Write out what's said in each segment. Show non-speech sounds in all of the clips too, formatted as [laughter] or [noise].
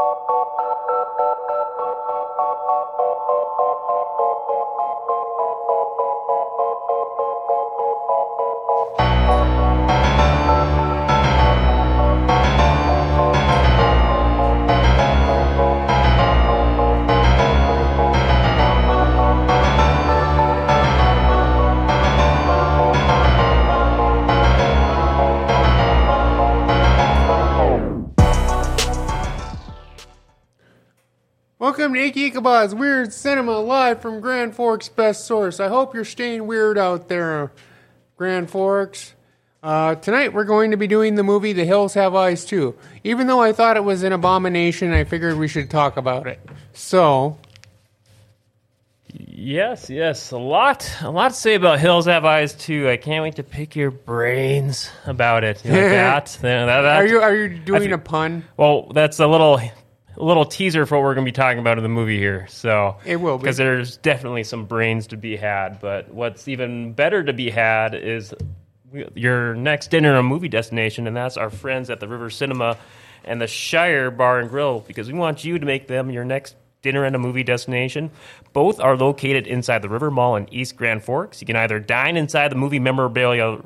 you. Welcome to Icky Ichabod's Weird Cinema live from Grand Forks Best Source. I hope you're staying weird out there, Grand Forks. Uh, tonight we're going to be doing the movie The Hills Have Eyes 2. Even though I thought it was an abomination, I figured we should talk about it. So, Yes, yes, a lot, a lot to say about Hills Have Eyes too. I can't wait to pick your brains about it. You like [laughs] that? That- that- are you are you doing a pun? Well, that's a little, a little teaser for what we're going to be talking about in the movie here. So It will because there's definitely some brains to be had. But what's even better to be had is your next dinner and movie destination, and that's our friends at the River Cinema and the Shire Bar and Grill, because we want you to make them your next dinner and a movie destination. Both are located inside the River Mall in East Grand Forks. You can either dine inside the movie memorabilia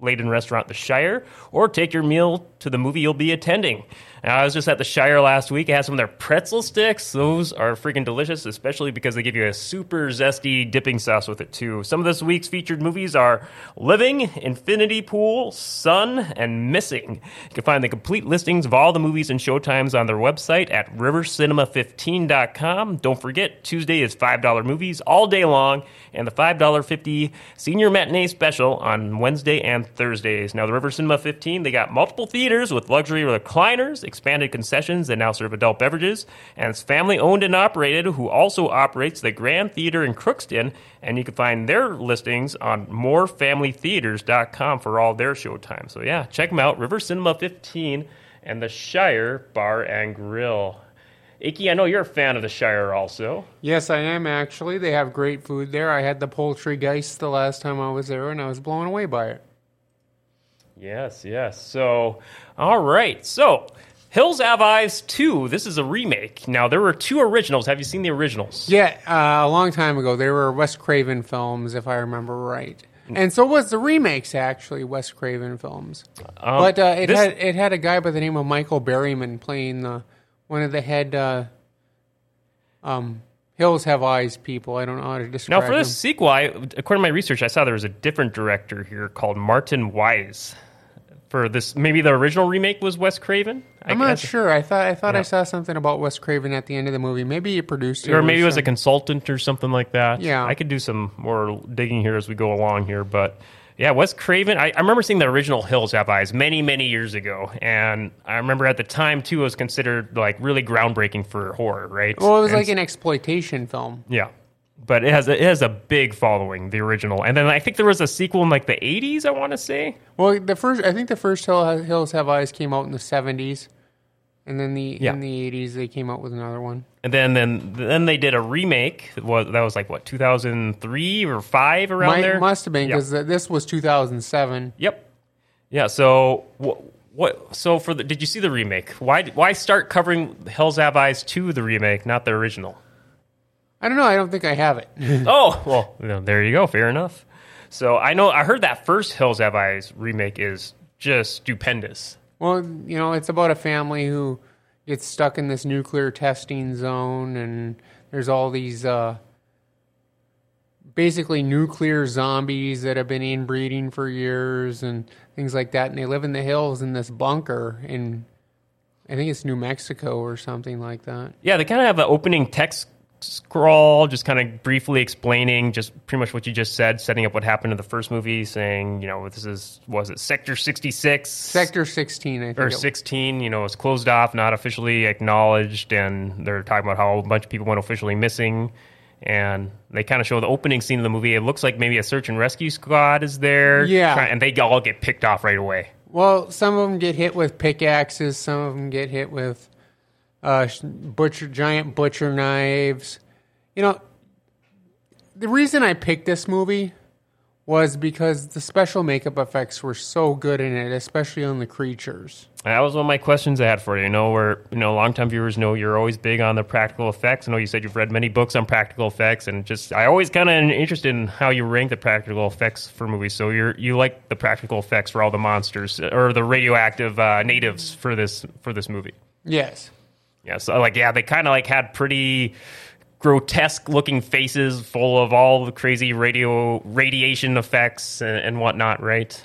laden restaurant, The Shire, or take your meal to the movie you'll be attending. Now, I was just at The Shire last week. I had some of their pretzel sticks. Those are freaking delicious, especially because they give you a super zesty dipping sauce with it, too. Some of this week's featured movies are Living, Infinity Pool, Sun, and Missing. You can find the complete listings of all the movies and showtimes on their website at rivercinema15.com. Don't forget, Tuesday is $5 movies all day long, and the $5.50 senior matinee special on Wednesday and Thursdays. Now, the River Cinema 15, they got multiple theaters with luxury recliners, expanded concessions that now serve adult beverages, and it's family owned and operated, who also operates the Grand Theater in Crookston. And you can find their listings on morefamilytheaters.com for all their showtime. So, yeah, check them out River Cinema 15 and the Shire Bar and Grill. Icky, I know you're a fan of the Shire also. Yes, I am actually. They have great food there. I had the poultry geist the last time I was there, and I was blown away by it. Yes, yes. So, all right. So, Hills Have Eyes 2. This is a remake. Now, there were two originals. Have you seen the originals? Yeah, uh, a long time ago. They were Wes Craven films, if I remember right. And so was the remakes, actually, Wes Craven films. Um, but uh, it this- had it had a guy by the name of Michael Berryman playing the one of the head uh, um, Hills Have Eyes people. I don't know how to describe. Now, for this them. sequel, I, according to my research, I saw there was a different director here called Martin Weisz. For this, maybe the original remake was Wes Craven. I I'm not guess. sure. I thought I thought I saw something about Wes Craven at the end of the movie. Maybe he produced it, or maybe it was a consultant or something like that. Yeah. I could do some more digging here as we go along here, but yeah, Wes Craven. I, I remember seeing the original Hills Have Eyes many, many years ago, and I remember at the time too, it was considered like really groundbreaking for horror, right? Well, it was And like an exploitation film. yeah, but it has a, it has a big following, the original, and then I think there was a sequel in like the '80s. I want to say. Well, the first I think the first Hill, Hills Have Eyes came out in the 70s, and then the Yeah. in the 80s they came out with another one. And then, then, then they did a remake. That was, that was like what 2003 or five around Might, there. must have been because this was 2007. Yep. Yeah. So what? What? So for the, did you see the remake? Why? Why start covering Hills Have Eyes 2 the remake, not the original? I don't know. I don't think I have it. [laughs] oh, well, you know, there you go. Fair enough. So I know I heard that first Hills Have Eyes remake is just stupendous. well, you know, it's about a family who gets stuck in this nuclear testing zone, and there's all these uh, basically nuclear zombies that have been inbreeding for years and things like that. And they live in the hills in this bunker in, I think it's New Mexico or something like that. Yeah, they kind of have an opening text scroll, just kind of briefly explaining just pretty much what you just said, setting up what happened in the first movie, saying, you know, this is was it Sector sixty six, Sector 16, I think. or 16, you know, it's closed off, not officially acknowledged, and they're talking about how a bunch of people went officially missing. And they kind of show the opening scene of the movie. It looks like maybe a search and rescue squad is there. Yeah. try- and they all get picked off right away. Well, some of them get hit with pickaxes. Some of them get hit with uh, butcher giant butcher knives. You know, the reason I picked this movie was because the special makeup effects were so good in it, especially on the creatures. That was one of my questions I had for you. You know, where you know, longtime viewers know you're always big on the practical effects. I know you said you've read many books on practical effects, and just I always kind of interested in how you rank the practical effects for movies. So you're you like the practical effects for all the monsters or the radioactive uh, natives for this for this movie. Yes. Yeah, so like yeah, they kind of like had pretty grotesque looking faces full of all the crazy radio radiation effects and, and whatnot, right?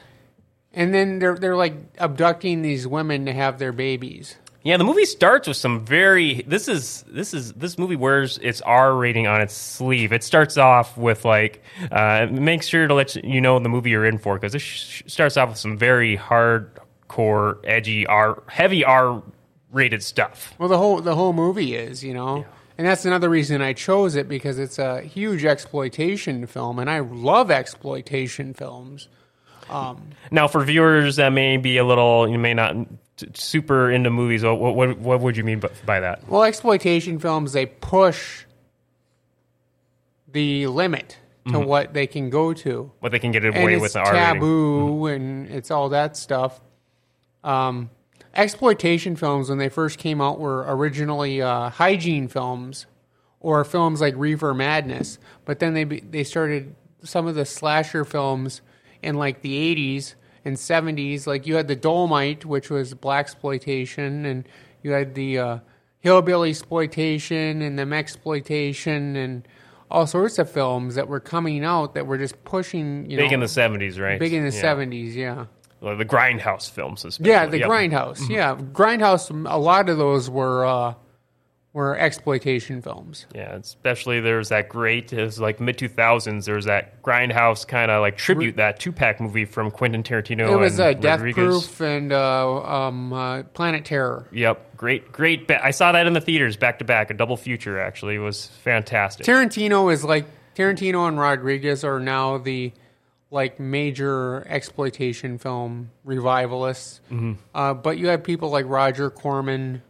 And then they're they're like abducting these women to have their babies. Yeah, the movie starts with some very. This is this is this movie wears its R rating on its sleeve. It starts off with like uh, make sure to let you know the movie you're in for because it sh- starts off with some very hardcore, edgy R, heavy R rated stuff. Well, the whole the whole movie is, you know. And that's another reason I chose it because it's a huge exploitation film, and I love exploitation films. Um, now, for viewers that may be a little, you may not super into movies. What what, what would you mean by, that? Well, exploitation films they push the limit to mm-hmm. what they can go to, What they can get and away it's with the R rating? taboo mm-hmm. and it's all that stuff. Um, exploitation films when they first came out were originally uh, hygiene films or films like Reefer Madness, but then they they started some of the slasher films in like the 80s and 70s. Like you had the Dolemite, which was black exploitation, and you had the uh, hillbilly exploitation and the exploitation and all sorts of films that were coming out that were just pushing you Big know in the seventies, right? big in the Yeah. 70s, yeah. The grindhouse films, especially. Yeah, the Yep. Grindhouse. Yeah, Grindhouse. A lot of those were uh, were exploitation films. Yeah, especially there's that great, it was like mid 2000s, there's that Grindhouse kind of like tribute, that two pack movie from Quentin Tarantino. It was uh, and Death Proof and uh, um, uh, Planet Terror. Yep, great, great. Ba- I saw that in the theaters back to back, a double feature actually. It was fantastic. Tarantino is like Tarantino and Rodriguez are now the like major exploitation film revivalists. Mm-hmm. Uh, but you have people like Roger Corman.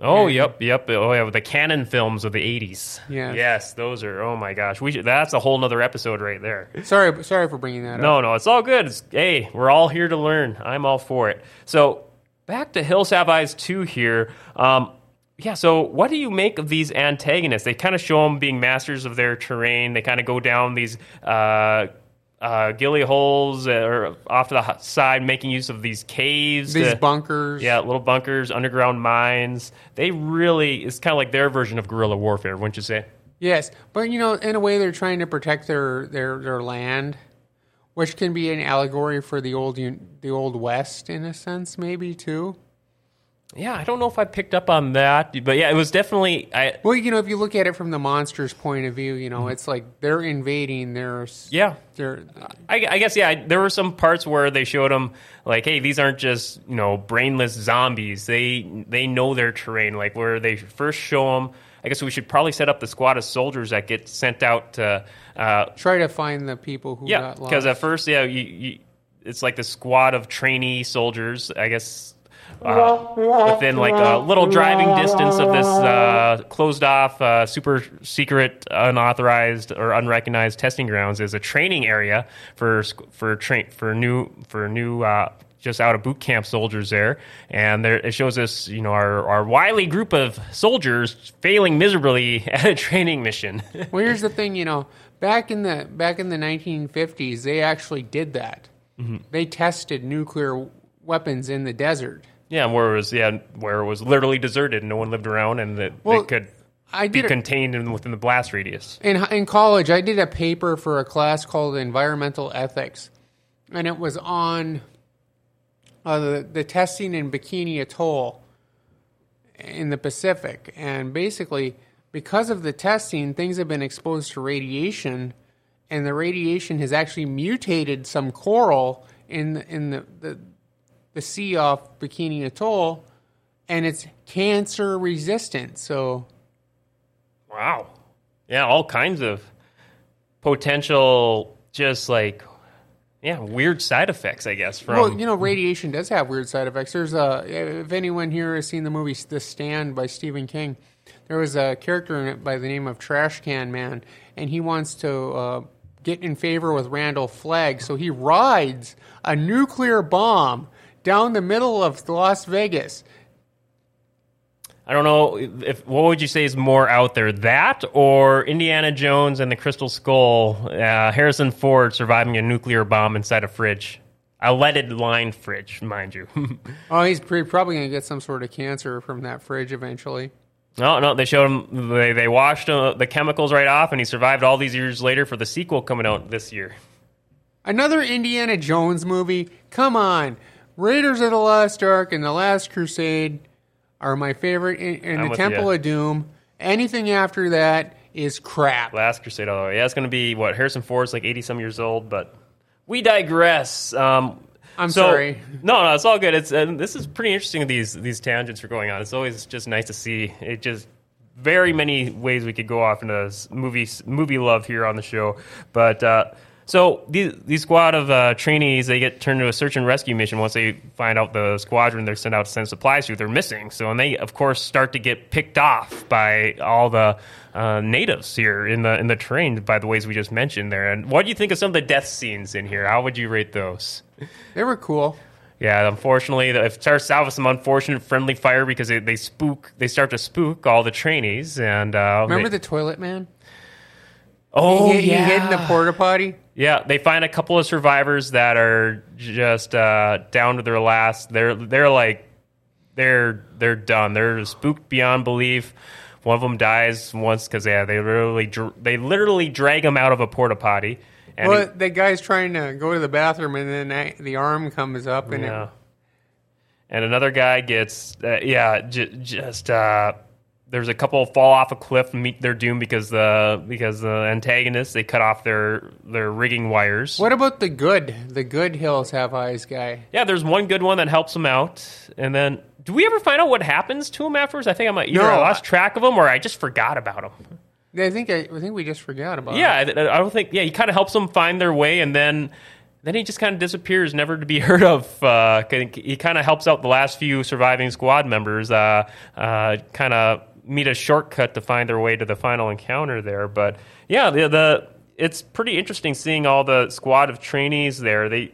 oh, yep, yep. Oh, yeah, the Cannon films of the 80s. Yes. Yes, those are, oh my gosh. we should, That's a whole nother episode right there. Sorry, sorry for bringing that up. No, no, it's all good. It's, hey, we're all here to learn. I'm all for it. So back to Hills Have Eyes 2 here. Um, yeah, so what do you make of these antagonists? They kind of show them being masters of their terrain. They kind of go down these uh, uh, gilly holes or off to the side, making use of these caves. These to- bunkers. Yeah, little bunkers, underground mines. They really, it's kind of like their version of guerrilla warfare, wouldn't you say? Yes, but you know, in a way, they're trying to protect their their their land, which can be an allegory for the old the old west in a sense, maybe too. Yeah, I don't know if I picked up on that, but yeah, it was definitely. I, Well, you know, if you look at it from the monster's point of view, you know, it's like they're invading. They're yeah, they're I, I guess yeah. I- There were some parts where they showed them like, hey, these aren't just you know brainless zombies. They they know their terrain. Like where they first show them. I guess we should probably set up the squad of soldiers that get sent out to. Uh, try to find the people who yeah, got lost. because at first, yeah, you, you, it's like the squad of trainee soldiers. I guess. Uh, within like a little driving distance of this uh, closed off, uh, super secret, unauthorized or unrecognized testing grounds is a training area for for train for new for new uh, just out of boot camp soldiers there, and there it shows us you know our our wily group of soldiers failing miserably [laughs] at a training mission. well, here's the thing, you know, back in the back in the 1950s, they actually did that. Mm-hmm. They tested nuclear weapons in the desert. Yeah, where it was yeah where it was literally deserted and no one lived around and that Well, they could I be did contained in, within the blast radius. in in college, I did a paper for a class called environmental ethics, and it was on uh, the the testing in Bikini Atoll in the Pacific, and basically because of the testing, things have been exposed to radiation, and the radiation has actually mutated some coral in in the, the the sea off Bikini Atoll, and it's cancer resistant. So Wow. Yeah, all kinds of potential, just like, yeah, weird side effects, I guess. From Well, you know, radiation does have weird side effects. There's a if anyone here has seen the movie The Stand by Stephen King, there was a character in it by the name of Trash Can Man, and he wants to uh, get in favor with Randall Flagg, so he rides a nuclear bomb down the middle of Las Vegas. I don't know if what would you say is more out there, that or Indiana Jones and the Crystal Skull, uh, Harrison Ford surviving a nuclear bomb inside a fridge, a leaded lined fridge, mind you. [laughs] oh, he's pretty, probably going to get some sort of cancer from that fridge eventually. No, no, they showed him they they washed uh, the chemicals right off, and he survived all these years later for the sequel coming out this year. Another Indiana Jones movie. Come on, Raiders of the Lost Ark and the Last Crusade are my favorite, and the Temple you. of Doom. Anything after that is crap. Last Crusade, although yeah, it's going to be what Harrison Ford's like eighty some years old, but we digress. Um, I'm so, sorry. No, no, it's all good. It's uh, this is pretty interesting. These these tangents are going on. It's always just nice to see. It just very many ways we could go off into movie movie love here on the show, but. Uh, so these these squad of uh, trainees they get turned to a search and rescue mission once they find out the squadron they're sent out to send supplies to they're missing. So and they of course start to get picked off by all the uh, natives here in the in the train by the ways we just mentioned there. And what do you think of some of the death scenes in here? How would you rate those? They were cool. Yeah, unfortunately, it starts out with some unfortunate friendly fire because they, they spook. They start to spook all the trainees. And uh, remember they, the toilet man? Oh, he, yeah. he hid in the porta potty. Yeah, they find a couple of survivors that are just uh, down to their last. They're they're like they're they're done. They're spooked beyond belief. One of them dies once because yeah, they literally they literally drag him out of a porta potty. And well, he, the guy's trying to go to the bathroom, and then the arm comes up, and yeah. It, and another guy gets uh, yeah, j- just uh, there's a couple fall off a cliff and meet their doom because the because the antagonists they cut off their their rigging wires. What about the good? The good Hills Have Eyes guy. Yeah, there's one good one that helps him out, and then do we ever find out what happens to him afterwards? I think I might either no, I lost track of him or I just forgot about him. I think I, I think we just forgot about. Yeah, him. I, I don't think. Yeah, he kind of helps them find their way, and then then he just kind of disappears, never to be [laughs] heard of. Uh, he kind of helps out the last few surviving squad members. Uh, uh, kind of meet a shortcut to find their way to the final encounter there. But yeah, the, the it's pretty interesting seeing all the squad of trainees there. They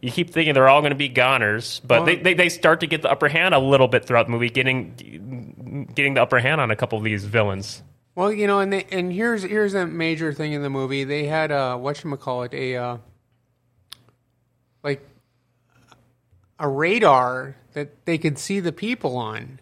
you keep thinking they're all going to be goners, but well, they, they, they start to get the upper hand a little bit throughout the movie, getting getting the upper hand on a couple of these villains. Well, you know, and they, and here's here's a major thing in the movie. They had a what you call it a uh, like a radar that they could see the people on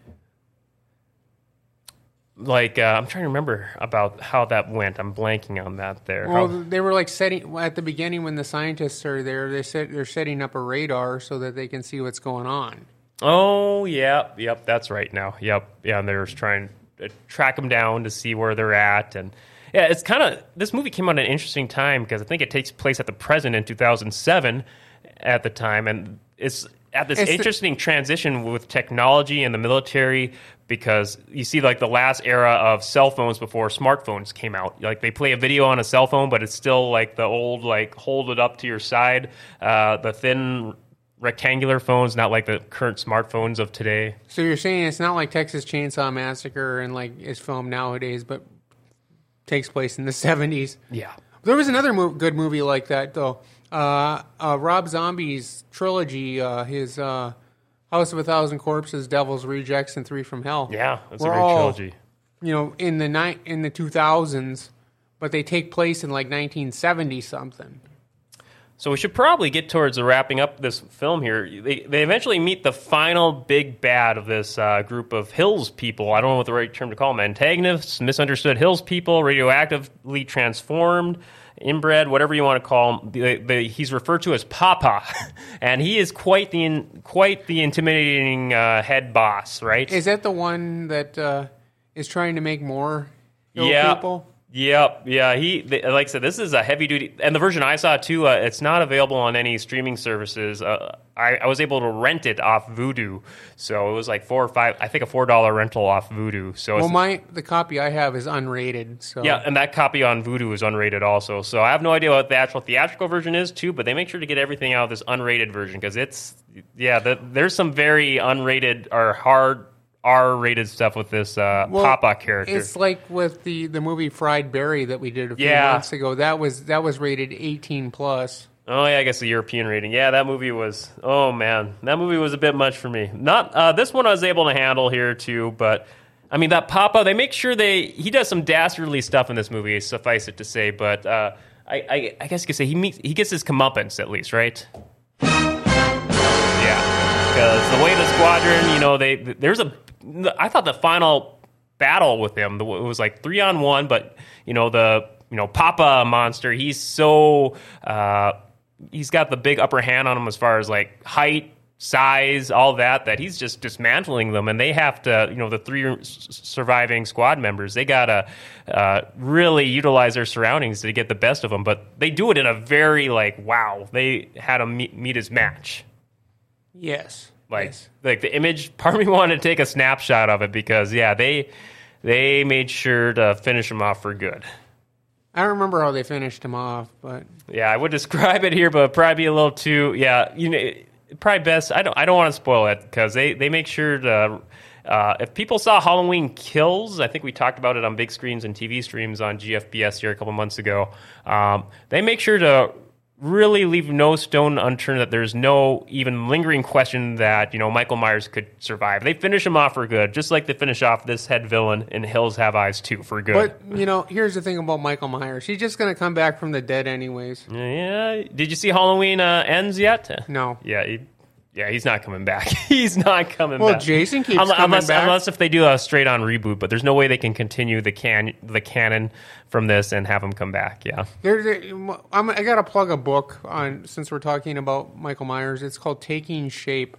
like uh, I'm trying to remember about how that went. I'm blanking on that there. Well, how... they were like setting at the beginning when the scientists are there. They set they're setting up a radar so that they can see what's going on. Oh, yep, yep, that's right. Now, yep, yeah, and they're trying to track them down to see where they're at, and yeah, it's kind of this movie came out at an interesting time because I think it takes place at the present in 2007 at the time, and it's at this it's interesting the, transition with technology and the military because you see like the last era of cell phones before smartphones came out. Like they play a video on a cell phone but it's still like the old like hold it up to your side. Uh, the thin rectangular phones not like the current smartphones of today. So you're saying it's not like texas chainsaw massacre and like is filmed nowadays but takes place in the 70s yeah. There was another mo- good movie like that though. Uh, uh, Rob Zombie's trilogy, uh, his uh, House of a Thousand Corpses, Devil's Rejects, and Three from Hell. Yeah, that's a great all, trilogy. You know, in the ni- in the two thousands, but they take place in like nineteen seventy something. So we should probably get towards the wrapping up this film here. They, they eventually meet the final big bad of this uh, group of Hills people. I don't know what the right term to call them. Antagonists, misunderstood Hills people, radioactively transformed inbred, whatever you want to call him. The, the, he's referred to as Papa, [laughs] and he is quite the in, quite the intimidating uh, head boss, right? Is that the one that uh, is trying to make more yeah. people? Yep, yeah. He like I said, this is a heavy duty, and the version I saw too. Uh, it's not available on any streaming services. Uh, I, I, was able to rent it off Vudu, so it was like four or five. I think a four dollar rental off Vudu. So well, my the copy I have is unrated. So yeah, and that copy on Vudu is unrated also. So I have no idea what the actual theatrical version is too, but they make sure to get everything out of this unrated version because it's yeah. The, there's some very unrated or hard R-rated stuff with this uh, Well, Papa character. It's like with the the movie Fried Barry that we did a few Yeah. months ago. That was that was rated 18 plus. Oh yeah, I guess the European rating. Yeah, that movie was. Oh man, that movie was a bit much for me. Not uh, this one I was able to handle here too, but I mean that Papa. They make sure they he does some dastardly stuff in this movie. Suffice it to say, but uh, I, I I guess you could say he meets he gets his comeuppance at least, right? [laughs] Yeah, because the way the squadron, you know, they there's a. I thought the final battle with him it was like three on one, but you know the you know Papa monster, he's so uh, he's got the big upper hand on him as far as like height. Size, all that, that he's just dismantling them, and they have to, you know, the three surviving squad members, they gotta uh, really utilize their surroundings to get the best of them. But they do it in a very like, wow, they had him meet, meet his match. Yes. Like yes. like the image [laughs] part of me wanted to take a snapshot of it because yeah, they they made sure to finish him off for good. I don't remember how they finished him off, but Yeah, I would describe it here, but probably be a little too yeah, you know probably best I don't I don't want to spoil it because they, they make sure to uh, if people saw Halloween Kills, I think we talked about it on big screens and TV streams on GFBS here a couple months ago. Um, they make sure to really leave no stone unturned that there's no even lingering question that you know Michael Myers could survive. They finish him off for good, just like they finish off this head villain in Hills Have Eyes 2 for good. but you know, here's the thing about Michael Myers. He's just gonna come back from the dead anyways. yeah, did you see Halloween uh, ends yet? No. Yeah, he, yeah, he's not coming back. [laughs] he's not coming Well, back. Well, Jason keeps unless, coming unless, back. unless if they do a straight on reboot, but there's no way they can continue the can the canon from this and have him come back. Yeah. There's a, I'm, I gotta plug a book on since we're talking about Michael Myers. It's called Taking Shape.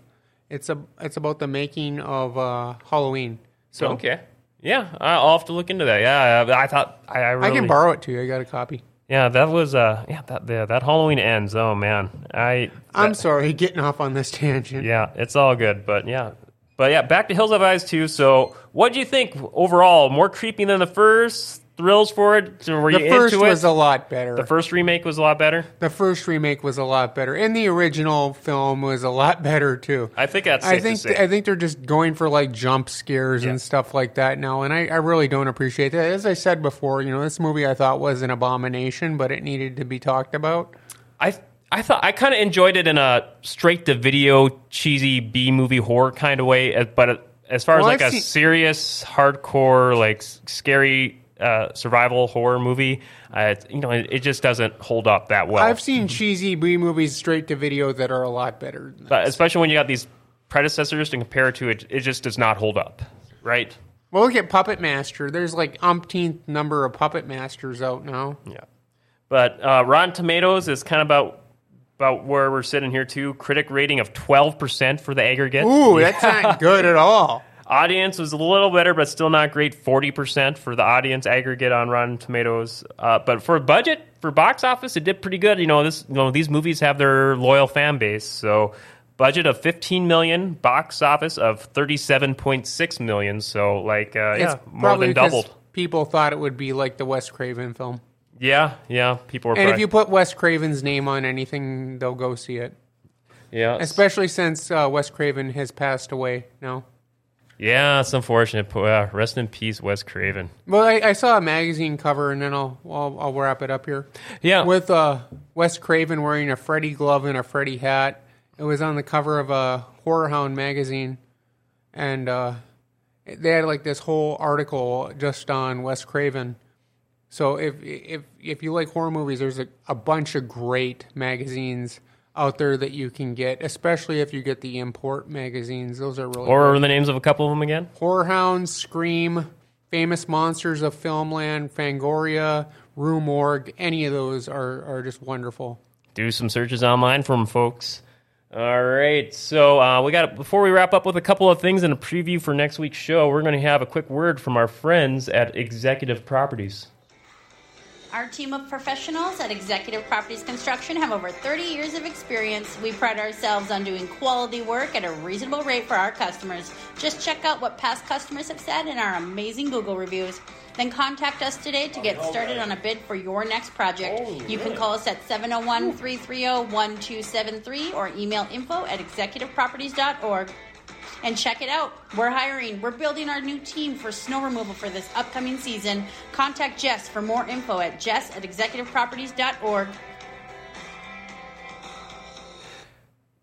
It's a it's about the making of uh, Halloween. So Okay. Yeah, I'll have to look into that. Yeah, I thought I, I, really, I can borrow it to you. I got a copy. Yeah, that was uh, yeah, that yeah, that Halloween ends. Oh man, I I'm that- sorry, getting off on this tangent. yeah, it's all good, but yeah, but yeah, back to Hills of Eyes too. So, what do you think overall? More creepy than the first? Thrills for it? Were The you first into it? was a lot better. the first remake was a lot better. The first remake was a lot better, and the original film was a lot [laughs] better too. I think that's I think. I think they're just going for like jump scares Yeah. and stuff like that now, and I, I really don't appreciate that. As I said before, you know, this movie I thought was an abomination, but it needed to be talked about. I I thought I kind of enjoyed it in a straight to video cheesy B movie horror kind of way, uh, but as far Well, as like I've a seen- serious hardcore like scary uh, survival horror movie, uh, it- you know, it, it just doesn't hold up that well. I've seen cheesy B movies straight to video that are a lot better. But especially when you got these predecessors to compare it to, it it just does not hold up, right? Well, look at Puppet Master. There's like umpteenth number of Puppet Masters out now. Yeah. But uh, Rotten Tomatoes is kind of about about where we're sitting here too. Critic rating of twelve percent for the aggregate. Ooh, that's not [laughs] good at all. Audience was a little better, but still not great. 40% for the audience aggregate on Rotten Tomatoes. Uh, but for budget, for box office, it did pretty good. You know, this, you know, these movies have their loyal fan base. So budget of 15 million, box office of 37.6 million. So like, uh, yeah, it's more than doubled. People thought it would be like the Wes Craven film. Yeah, yeah. People were And if you put Wes Craven's name on anything, they'll go see it. yeah, Especially since uh, Wes Craven has passed away now. Yeah, it's unfortunate. Uh, rest in peace, Wes Craven. Well, I, I saw a magazine cover, and then I'll, I'll I'll wrap it up here. Yeah. with uh, Wes Craven wearing a Freddy glove and a Freddy hat. It was on the cover of a Horror Hound magazine, and uh, they had like this whole article just on Wes Craven. So if if if you like horror movies, there's a, a bunch of great magazines out there that you can get, especially if you get the import magazines. Those are really Or good. the names of a couple of them again? Horror Hounds, Scream, Famous Monsters of Filmland, Fangoria, Rue Morgue. Any of those are, are just wonderful. do some searches online for them, folks. All right, so uh, we got before we wrap up with a couple of things and a preview for next week's show. We're going to have a quick word from our friends at Executive Properties. Our team of professionals at Executive Properties Construction have over 30 years of experience. We pride ourselves on doing quality work at a reasonable rate for our customers. Just check out what past customers have said in our amazing Google reviews. Then contact us today to get started on a bid for your next project. Oh, you can call us at 701 330 1273 or email info at executiveproperties.org. And check it out. We're hiring. We're building our new team for snow removal for this upcoming season. Contact Jess for more info at jess at executiveproperties.org.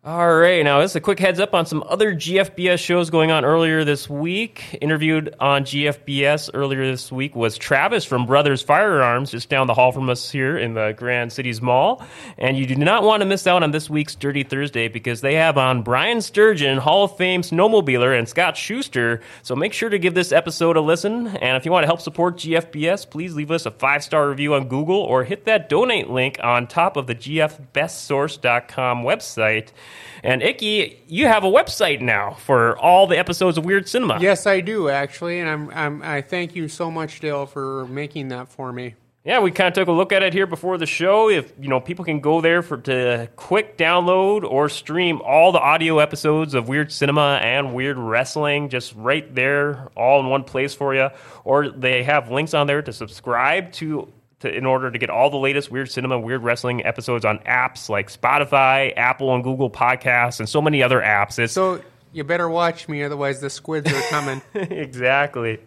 All right, now this is a quick heads up on some other GFBS shows going on earlier this week. Interviewed on GFBS earlier this week was Travis from Brothers Firearms, just down the hall from us here in the Grand Cities Mall. And you do not want to miss out on this week's Dirty Thursday because they have on Brian Sturgeon, Hall of Fame snowmobiler, and Scott Schuster. So make sure to give this episode a listen. And if you want to help support GFBS, please leave us a five star review on Google or hit that donate link on top of the GFBestSource.com website. And Icky, you have a website now for all the episodes of Weird Cinema. Yes, I do actually, and I'm, I'm I thank you so much, Dale, for making that for me. Yeah, we kind of took a look at it here before the show. If you know, people can go there for to quick download or stream all the audio episodes of Weird Cinema and Weird Wrestling, just right there, all in one place for you. Or they have links on there to subscribe to to, in order to get all the latest Weird Cinema, Weird Wrestling episodes on apps like Spotify, Apple, and Google Podcasts, and so many other apps. It's So you better watch me, otherwise the squids are coming. [laughs] exactly.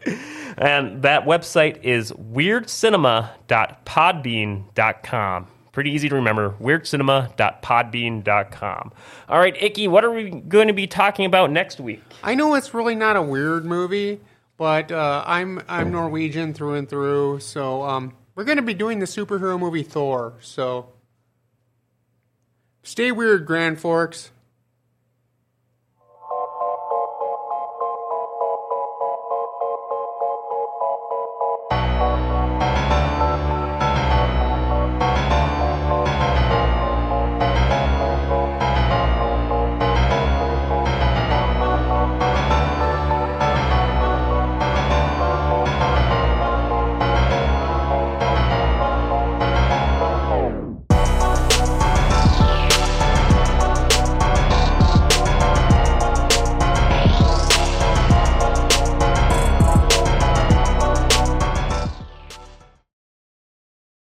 And that website is weirdcinema.podbean.com. Pretty easy to remember. Weirdcinema.podbean.com. All right, Icky, what are we going to be talking about next week? I know it's really not a weird movie, but uh, I'm I'm Norwegian through and through, so um, we're going to be doing the superhero movie Thor. So stay weird, Grand Forks.